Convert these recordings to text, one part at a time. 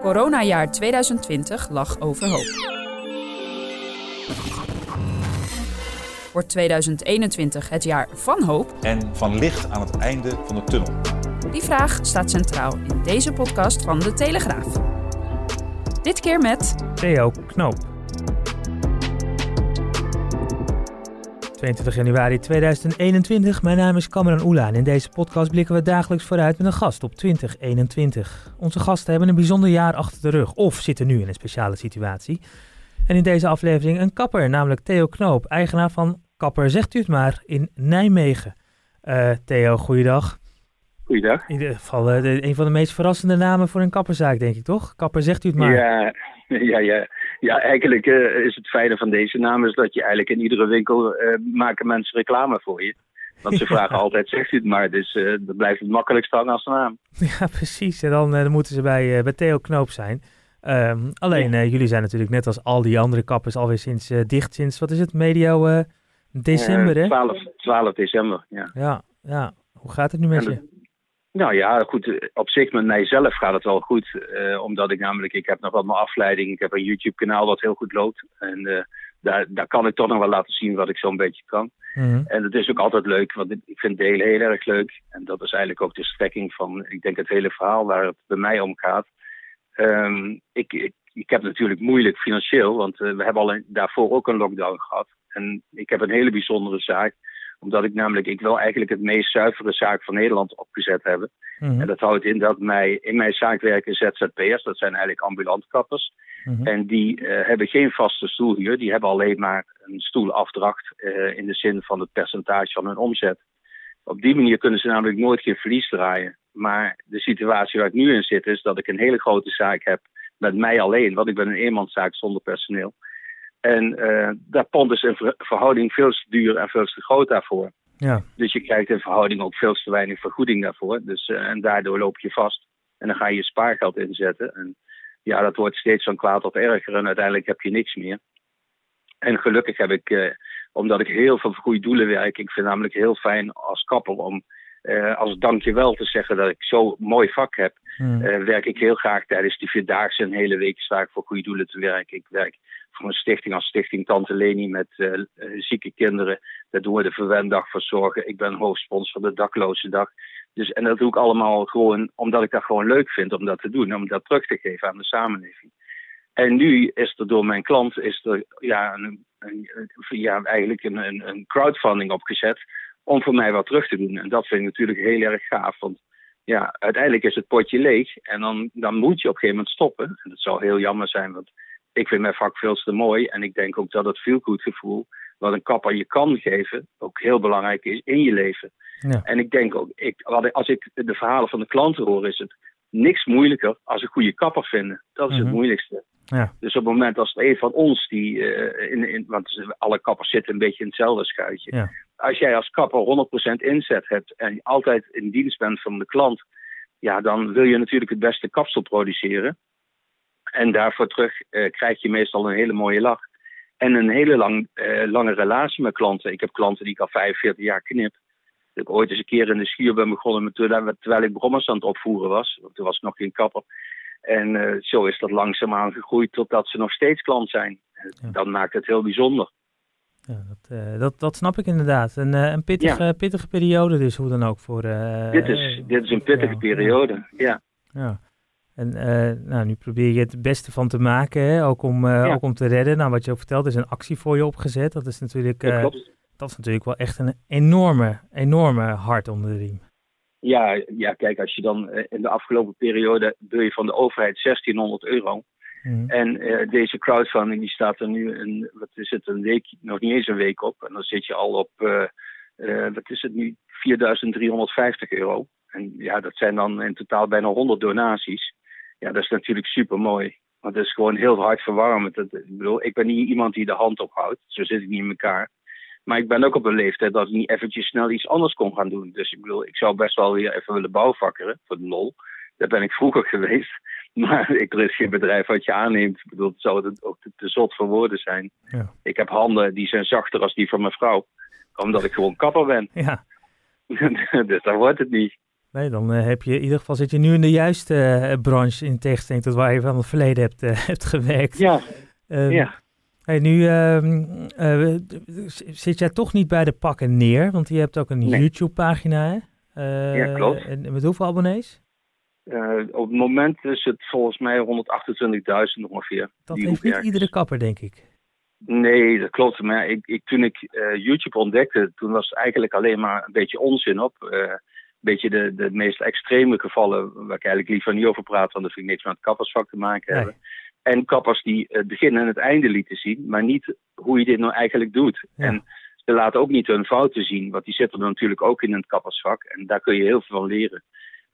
Coronajaar 2020 lag overhoop. Wordt 2021 het jaar van hoop? en van licht aan het einde van de tunnel. Die vraag staat centraal in deze podcast van De Telegraaf. Dit keer met Theo Knoop. 22 januari 2021. Mijn naam is Cameron Oela en in deze podcast blikken we dagelijks vooruit met een gast op 2021. Onze gasten hebben een bijzonder jaar achter de rug of zitten nu in een speciale situatie. En in deze aflevering een kapper, namelijk Theo Knoop, eigenaar van Kapper, zegt u het maar, in Nijmegen. Eh, Theo, goeiedag. Goeiedag. In ieder geval eh, de- een van de meest verrassende namen voor een kapperzaak, denk ik toch? Kapper, zegt u het maar. Ja, ja, ja. Ja eigenlijk eh, is het fijne van deze naam is dat je eigenlijk in iedere winkel eh, maken mensen reclame voor je. Want ze vragen altijd, zegt u het maar. Dus eh dat blijft het makkelijkst hangen als naam. Ja, precies. En dan, dan moeten ze bij, bij Theo Knoop zijn. Ehm, alleen, jullie zijn natuurlijk net als al die andere kappers alweer sinds dicht sinds, wat is het, medio december, hè? 12, 12 december, ja. Ja, ja. Hoe gaat het nu met En je? Nou ja, goed. Op zich met mijzelf gaat het wel goed. eh, omdat ik namelijk, ik heb nog wat mijn afleiding. Ik heb een YouTube kanaal dat heel goed loopt. En eh, daar, daar kan ik toch nog wel laten zien wat ik zo'n beetje kan. Mhm. En het is ook altijd leuk, want ik vind delen heel erg leuk. En dat is eigenlijk ook de strekking van, ik denk, het hele verhaal waar het bij mij om gaat. Ehm, ik, ik, ik heb natuurlijk moeilijk financieel, want eh, we hebben al een- daarvoor ook een lockdown gehad. En ik heb een hele bijzondere zaak, omdat ik namelijk, ik wil eigenlijk het meest zuivere zaak van Nederland opgezet hebben. Mhm. En dat houdt in dat mij, in mijn zaak werken ZZP'ers, dat zijn eigenlijk ambulantkappers. Mhm. En die eh, hebben geen vaste stoelhuur. Die hebben alleen maar een stoelafdracht eh, in de zin van het percentage van hun omzet. Op die manier kunnen ze namelijk nooit geen verlies draaien. Maar de situatie waar ik nu in zit is dat ik een hele grote zaak heb met mij alleen. Want ik ben een eenmanszaak zonder personeel. En eh daar pond is een ver- verhouding veel te duur en veel te groot daarvoor. Ja, Dus je krijgt in verhouding ook veel te weinig vergoeding daarvoor. Dus, eh, en daardoor loop je vast. En dan ga je je spaargeld inzetten. En ja, dat wordt steeds van kwaad tot erger. En uiteindelijk heb je niks meer. En gelukkig heb ik, eh, omdat ik heel veel voor goede doelen werk. Ik vind het namelijk heel fijn als kapper om eh, als dankjewel te zeggen dat ik zo'n mooi vak heb. Mhm. Eh, werk ik heel graag tijdens die vierdaagse een hele week sta ik voor goede doelen te werken. Ik werk voor een stichting als Stichting Tante Leni met eh, zieke kinderen. Daar doen we de Verwendag voor zorgen. Ik ben hoofdsponsor van de Dakloze Dag. Dus, en dat doe ik allemaal gewoon omdat ik dat gewoon leuk vind om dat te doen. Om dat terug te geven aan de samenleving. En nu is er door mijn klant is er, ja, een, een- ja, eigenlijk een, een crowdfunding opgezet om voor mij wat terug te doen. En dat vind ik natuurlijk heel erg gaaf. Want ja, uiteindelijk is het potje leeg. En dan, dan moet je op een gegeven moment stoppen. En dat zou heel jammer zijn, want ik vind mijn vak veel te mooi. En ik denk ook dat het feelgood gevoel wat een kapper je kan geven, ook heel belangrijk is in je leven. Ja. En ik denk ook, ik, als ik de verhalen van de klanten hoor, is het niks moeilijker als een goede kapper vinden. Dat is Mhm. het moeilijkste. Ja. Dus op het moment als een van ons die, eh, in, in, want alle kappers zitten een beetje in hetzelfde schuitje. Ja. Als jij als kapper 100% inzet hebt en altijd in dienst bent van de klant, ja, dan wil je natuurlijk het beste kapsel produceren. En daarvoor terug eh, krijg je meestal een hele mooie lach. En een hele lang, eh, lange relatie met klanten. Ik heb klanten die ik al 45 jaar knip. Dat ik ooit eens een keer in de schuur ben begonnen met, terwijl terwijl ik brommers aan het opvoeren was. Want toen was ik nog geen kapper. En eh, zo is dat langzaamaan gegroeid totdat ze nog steeds klant zijn. Ja. Dat maakt het heel bijzonder. Ja, dat, eh, dat, dat snap ik inderdaad. Een, eh, een pittige, pittige periode dus, hoe dan ook voor... eh, dit, is, dit is een pittige ja, periode. Ja. Ja. En nou, nu probeer je het beste van te maken, hè? Ook, om, ook om te redden. Nou, wat je ook vertelt, is een actie voor je opgezet. Dat is natuurlijk, Dat dat is natuurlijk wel echt een enorme, enorme hart onder de riem. Ja, ja, kijk, als je dan in de afgelopen periode wil je van de overheid 1600 euro. Mhm. En eh, deze crowdfunding die staat er nu een, wat is het, een week, nog niet eens een week op. En dan zit je al op, eh, eh, wat is het nu, 4350 euro. En ja, dat zijn dan in totaal bijna 100 donaties. Ja, dat is natuurlijk super mooi. Want het is gewoon heel hard verwarmend. ik bedoel, ik ben niet iemand die de hand ophoudt. Zo zit ik niet in elkaar. Maar ik ben ook op een leeftijd dat ik niet eventjes snel iets anders kon gaan doen. Dus ik bedoel, ik zou best wel weer even willen bouwvakkeren, voor de lol. Daar ben ik vroeger geweest. Maar ik, er is geen bedrijf wat je aanneemt. Ik bedoel, het zou het ook te, te, zot voor woorden zijn. Ja. Ik heb handen die zijn zachter als die van mijn vrouw. Omdat ik gewoon kapper ben. Ja. dus dan wordt het niet. Nee, dan uh, heb je in ieder geval zit je nu in de juiste uh, branche in tegenstelling tot waar je van het verleden hebt, uh, hebt gewerkt. Ja. ja. Hey, nu ehm, zit jij toch niet bij de pakken neer, want je hebt ook een nee. YouTube-pagina. ja, klopt. En met hoeveel abonnees? Op het moment is het volgens mij 128.000 ongeveer. Dat heeft niet iedere kapper, denk ik. Nee, dat klopt. Maar ik, ik, toen ik YouTube ontdekte, toen was het eigenlijk alleen maar een beetje onzin op beetje de, de meest extreme gevallen, waar ik eigenlijk liever niet over praat, want dat vind ik niks met het kappersvak te maken hebben. En kappers die het begin en het einde lieten zien, maar niet hoe je dit nou eigenlijk doet. En ze laten ook niet hun fouten zien, want die zitten er natuurlijk ook in het kappersvak. En daar kun je heel veel van leren.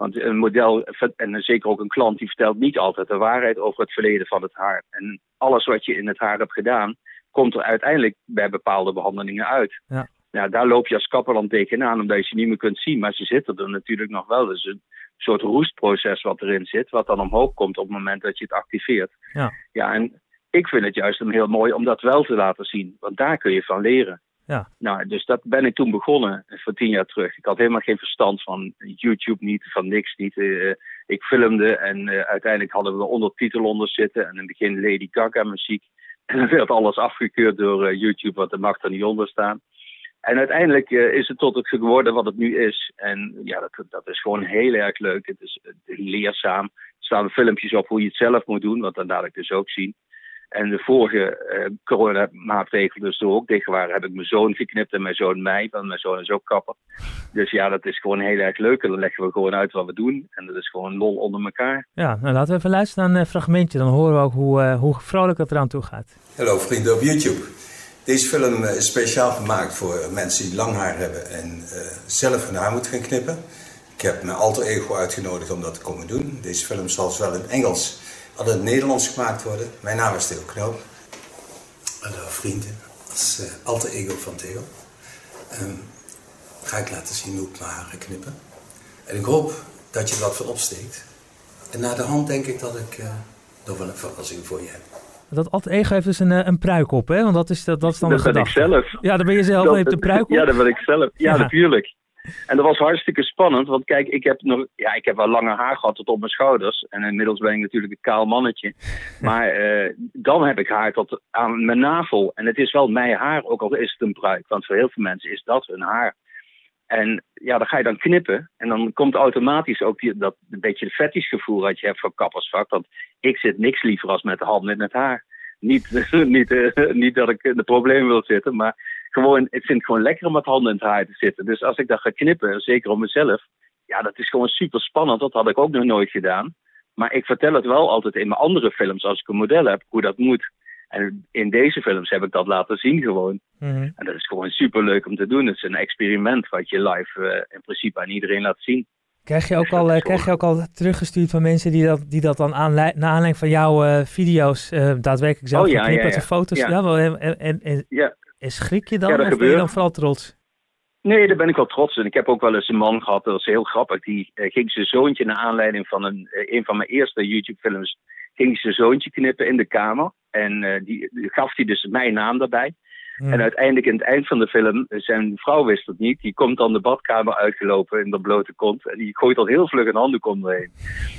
Want een model, en zeker ook een klant, die vertelt niet altijd de waarheid over het verleden van het haar. En alles wat je in het haar hebt gedaan, komt er uiteindelijk bij bepaalde behandelingen uit. Ja ja, daar loop je als kapper dan tegenaan, omdat je ze niet meer kunt zien. Maar ze zitten er natuurlijk nog wel. Dus een soort roestproces wat erin zit, wat dan omhoog komt op het moment dat je het activeert. Ja, ja en ik vind het juist heel mooi om dat wel te laten zien, want daar kun je van leren. Ja. Nou, dus dat ben ik toen begonnen, voor tien jaar terug. Ik had helemaal geen verstand van YouTube niet, van niks niet. Uh, ik filmde en uh, uiteindelijk hadden we er ondertitel onder zitten. En in het begin Lady Gaga muziek. En dan werd alles afgekeurd door uh, YouTube, want er mag er niet onder staan. En uiteindelijk is het tot het geworden wat het nu is. En ja, dat, dat is gewoon heel erg leuk. Het is leerzaam. Er staan filmpjes op hoe je het zelf moet doen, want dan laat ik dus ook zien. En de vorige uh, coronamaatregelen dus ook dicht waren, heb ik mijn zoon geknipt en mijn zoon mij, want mijn zoon is ook kapper. Dus ja, dat is gewoon heel erg leuk. En dan leggen we gewoon uit wat we doen. En dat is gewoon lol onder elkaar. Ja, nou laten we even luisteren naar een fragmentje. Dan horen we ook hoe, uh, hoe vrolijk het eraan toe gaat. Hallo vrienden op YouTube. Deze film is speciaal gemaakt voor mensen die lang haar hebben en uh, zelf hun haar moeten gaan knippen. Ik heb mijn alter ego uitgenodigd om dat te komen doen. Deze film zal zowel in Engels in het Nederlands gemaakt worden. Mijn naam is Theo Knoop. Hallo vrienden, als uh, alter ego van Theo. Um, ga ik laten zien hoe ik mijn haar ga knippen. En ik hoop dat je er wat van opsteekt. En na de hand denk ik dat ik uh, nog wel een verrassing voor je heb. Dat alter ego heeft dus een, eh, een pruik op, hè? Want dat is, dat, dat is dan dat de ben ik zelf. Ja, dan ben je zelf. Dat heeft de pruik op. Ja, dat ben ik zelf. Ja, ja, natuurlijk. En dat was hartstikke spannend, want kijk, ik heb nog, ja, ik heb wel lange haar gehad tot op mijn schouders. En inmiddels ben ik natuurlijk een kaal mannetje. Maar uh, dan heb ik haar tot aan mijn navel. En het is wel mijn haar, ook al is het een pruik. Want voor heel veel mensen is dat hun haar. En ja, dan ga je dan knippen. En dan komt automatisch ook die, dat een beetje het fetischgevoel dat je hebt voor kappersvak. Want ik zit niks liever als met de handen in het haar. Niet, niet, uh, niet dat ik in de problemen wil zitten, maar gewoon, ik vind het gewoon lekker om met handen in het haar te zitten. Dus als ik dat ga knippen, zeker om mezelf, ja, dat is gewoon super spannend. Dat had ik ook nog nooit gedaan. Maar ik vertel het wel altijd in mijn andere films, als ik een model heb, hoe dat moet. En in deze films heb ik dat laten zien gewoon. Mhm. En dat is gewoon super leuk om te doen. Het is een experiment wat je live uh, in principe aan iedereen laat zien. Krijg je, ook dus al, uh, krijg je ook al teruggestuurd van mensen die dat, die dat dan naar aanleiding van jouw uh, video's daadwerkelijk zelf oh, ja, ja, ja. foto's? Ja. Ja. en, en, en, Ja. En schrik je dan Ja, dat of ben je gebeurt. dan vooral trots? Nee, daar ben ik wel trots in. Ik heb ook wel eens een man gehad, dat was heel grappig. Die eh, ging zijn zoontje naar aanleiding van een, eh, een van mijn eerste YouTube-films. ging zijn zoontje knippen in de kamer. En eh, die, die gaf hij dus mijn naam daarbij. En uiteindelijk in het eind van de film, eh, zijn vrouw wist het niet. Die komt dan de badkamer uitgelopen in de blote kont. En die gooit al heel vlug een handdoek omheen.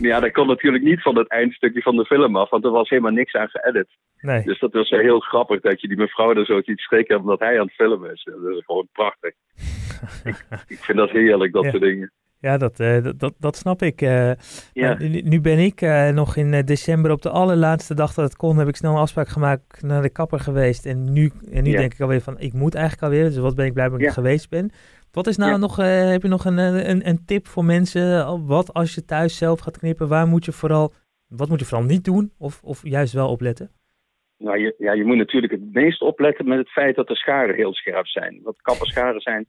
Maar ja, dat kon natuurlijk niet van het eindstukje van de film af. Want er was helemaal niks aan geëdit. Nee. Dus dat was heel grappig dat je die mevrouw er zo ziet schrikken omdat hij aan het filmen is. Dat is gewoon prachtig. ik, ik vind dat heerlijk, dat Ja. soort dingen. Ja, dat, eh, dat, dat, dat snap ik. eh. Ja. Nu, nu ben ik eh, nog in december op de allerlaatste dag dat het kon, heb ik snel een afspraak gemaakt naar de kapper geweest. En nu, en nu Ja. denk ik alweer van, ik moet eigenlijk alweer, dus wat ben ik blij dat ik Ja. geweest ben. Wat is nou Ja. nog, heb je nog een, een, een tip voor mensen? Wat als je thuis zelf gaat knippen, waar moet je vooral, wat moet je vooral niet doen of, of juist wel opletten? Nou, je, ja, je moet natuurlijk het meest opletten met het feit dat de scharen heel scherp zijn. Want kapperscharen zijn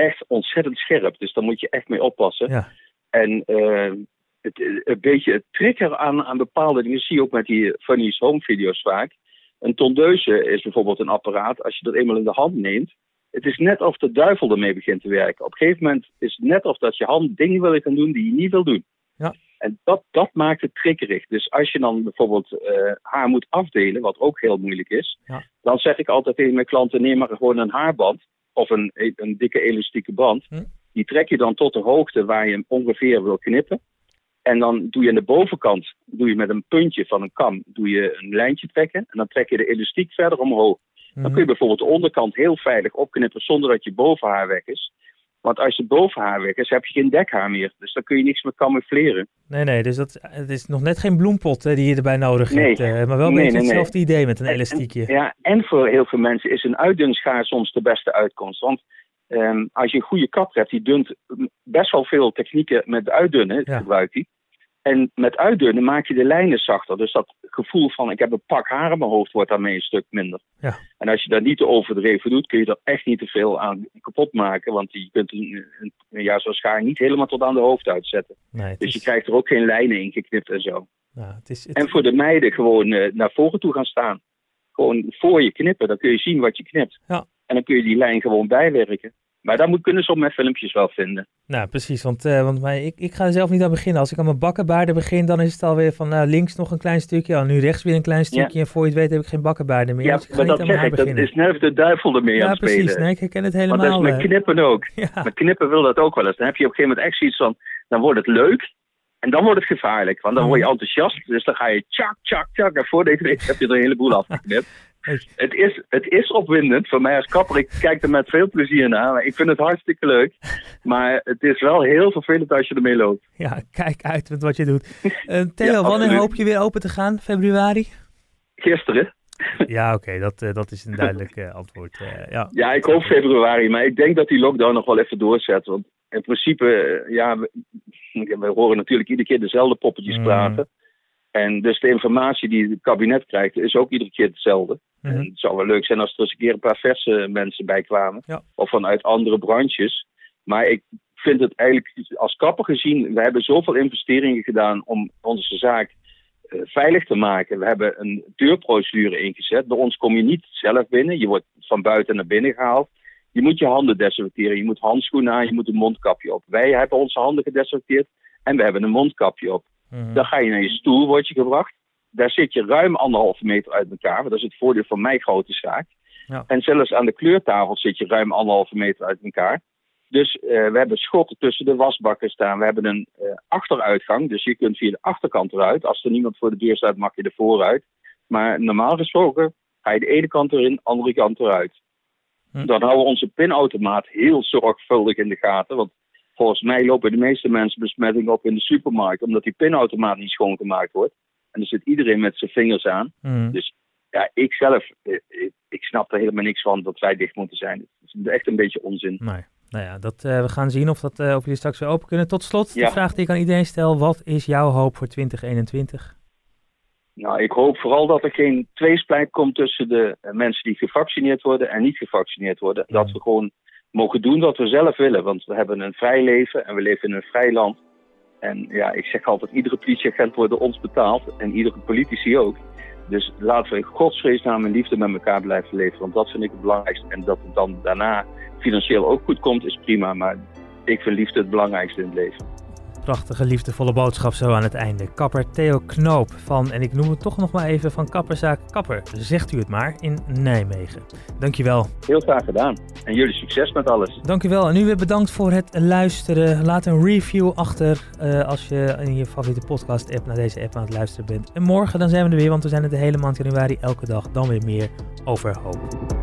echt ontzettend scherp. Dus daar moet je echt mee oppassen. Ja. En uh, het, een beetje het trigger aan, aan bepaalde dingen zie je ook met die funny home video's vaak. Een tondeuze is bijvoorbeeld een apparaat, als je dat eenmaal in de hand neemt, het is net of de duivel ermee begint te werken. Op een gegeven moment is het net of dat je hand dingen wil gaan doen die je niet wil doen. Ja. En dat, dat maakt het triggerig. Dus als je dan bijvoorbeeld uh, haar moet afdelen, wat ook heel moeilijk is, Ja. dan zeg ik altijd tegen mijn klanten: neem maar gewoon een haarband of een, een dikke elastieke band. Hm. Die trek je dan tot de hoogte waar je hem ongeveer wil knippen. En dan doe je aan de bovenkant, doe je met een puntje van een kam, doe je een lijntje trekken. En dan trek je de elastiek verder omhoog. Dan Mhm. kun je bijvoorbeeld de onderkant heel veilig opknippen zonder dat je bovenhaar weg is. Want als je bovenhaar weg is, heb je geen dekhaar meer. Dus dan kun je niks meer camoufleren. Nee, nee, dus dat, het is nog net geen bloempot die je erbij nodig Nee. hebt. eh, maar wel een Nee, beetje nee, nee. hetzelfde idee met een En- elastiekje. En, ja, en voor heel veel mensen is een uitdunschaar soms de beste uitkomst. Want ehm, als je een goede kapper hebt, die dunt best wel veel technieken met uitdunnen, Ja. gebruikt die. En met uitdunnen maak je de lijnen zachter. Dus dat gevoel van ik heb een pak haar op mijn hoofd wordt daarmee een stuk minder. Ja. En als je dat niet te overdreven doet, kun je er echt niet te veel aan kapot maken. Want je kunt een, een, ja, zo'n schaar niet helemaal tot aan de hoofd uitzetten. Nee, Dus is, je krijgt er ook geen lijnen in geknipt en zo. nou, het is, het- En voor de meiden gewoon eh, naar voren toe gaan staan. Gewoon voor je knippen, dan kun je zien wat je knipt. Ja. En dan kun je die lijn gewoon bijwerken. Maar daar moet, kunnen ze op mijn filmpjes wel vinden. Nou, precies, want, eh, want mij, ik, ik ga er zelf niet aan beginnen. Als ik aan mijn bakkenbaarden begin, dan is het alweer van nou, links nog een klein stukje, oh, nu rechts weer een klein stukje. En voor je het weet heb ik geen bakkenbaarden meer. Ja, dus ik maar dat zeg ik, dat is net de duivel ermee aan ja, het precies. spelen. Nee, ik herken het Want dat is helemaal. met eh. knippen ook. ja, Met knippen wil dat ook wel eens. Dan heb je op een gegeven moment echt zoiets van, dan wordt het leuk. En dan wordt het gevaarlijk. Want dan word je Mhm. enthousiast. Dus dan ga je tjak, tjak, tjak. En voordat je weet heb je er een heleboel afgeknipt. Het is, het is opwindend. Voor mij als kapper, ik kijk er met veel plezier naar. Ik vind het hartstikke leuk. Maar het is wel heel vervelend als je ermee loopt. ja, kijk uit met wat je doet. Eh, Theo, Ja, wanneer hoop je weer open te gaan? Februari? Gisteren. Ja, oké, dat, eh, dat is een duidelijk eh, antwoord. ja. Ja, ik hoop februari. Maar ik denk dat die lockdown nog wel even doorzet. Want in principe, ja, we, we horen natuurlijk iedere keer dezelfde poppetjes Mm. praten. En dus de informatie die het kabinet krijgt, is ook iedere keer hetzelfde. En het zou wel leuk zijn als er eens een keer een paar verse mensen bij kwamen. Ja. Of vanuit andere branches. Maar ik vind het eigenlijk als kapper gezien, we hebben zoveel investeringen gedaan om onze zaak eh, veilig te maken. We hebben een deurprocedure ingezet. Bij ons kom je niet zelf binnen. Je wordt van buiten naar binnen gehaald. Je moet je handen desinfecteren. Je moet handschoenen aan. Je moet een mondkapje op. Wij hebben onze handen gedesinfecteerd en we hebben een mondkapje op. Mhm. Dan ga je naar je stoel, word je gebracht. Daar zit je ruim anderhalve meter uit elkaar. Want dat is het voordeel van mijn grote zaak. Ja. En zelfs aan de kleurtafel zit je ruim anderhalve meter uit elkaar. Dus eh, we hebben schotten tussen de wasbakken staan. We hebben een eh, achteruitgang. Dus je kunt via de achterkant eruit. Als er niemand voor de deur staat, mag je er vooruit. Maar normaal gesproken ga je de ene kant erin, de andere kant eruit. Hm. Dan houden we onze pinautomaat heel zorgvuldig in de gaten. Want volgens mij lopen de meeste mensen besmetting op in de supermarkt. Omdat die pinautomaat niet schoongemaakt wordt. En er zit iedereen met zijn vingers aan. Mhm. Dus ja, ik zelf, eh, ik, ik snap er helemaal niks van dat wij dicht moeten zijn. Het is echt een beetje onzin. Nee. Nou ja, dat, eh, we gaan zien of, dat, eh, of jullie straks weer open kunnen. Tot slot, de vraag die ik aan iedereen stel. Wat is jouw hoop voor 2021? Nou, ik hoop vooral dat er geen tweesplijt komt tussen de mensen die gevaccineerd worden en niet gevaccineerd worden. Ja. Dat we gewoon mogen doen wat we zelf willen. Want we hebben een vrij leven en we leven in een vrij land. En ja, ik zeg altijd, iedere politieagent wordt door ons betaald. En iedere politici ook. Dus laten we in godsvreesnaam en liefde met elkaar blijven leven. Want dat vind ik het belangrijkste. En dat het dan daarna financieel ook goed komt, is prima. Maar ik vind liefde het belangrijkste in het leven. Prachtige, liefdevolle boodschap zo aan het einde. Kapper Theo Knoop van, en ik noem het toch nog maar even, van Kapperzaak Kapper. Zegt u het maar, in Nijmegen. Dankjewel. Heel graag gedaan. En jullie succes met alles. Dankjewel. En u weer bedankt voor het luisteren. Laat een review achter eh, als je in je favoriete podcast app naar deze app aan het luisteren bent. En morgen dan zijn we er weer, want we zijn er de hele maand januari elke dag dan weer meer over hoop.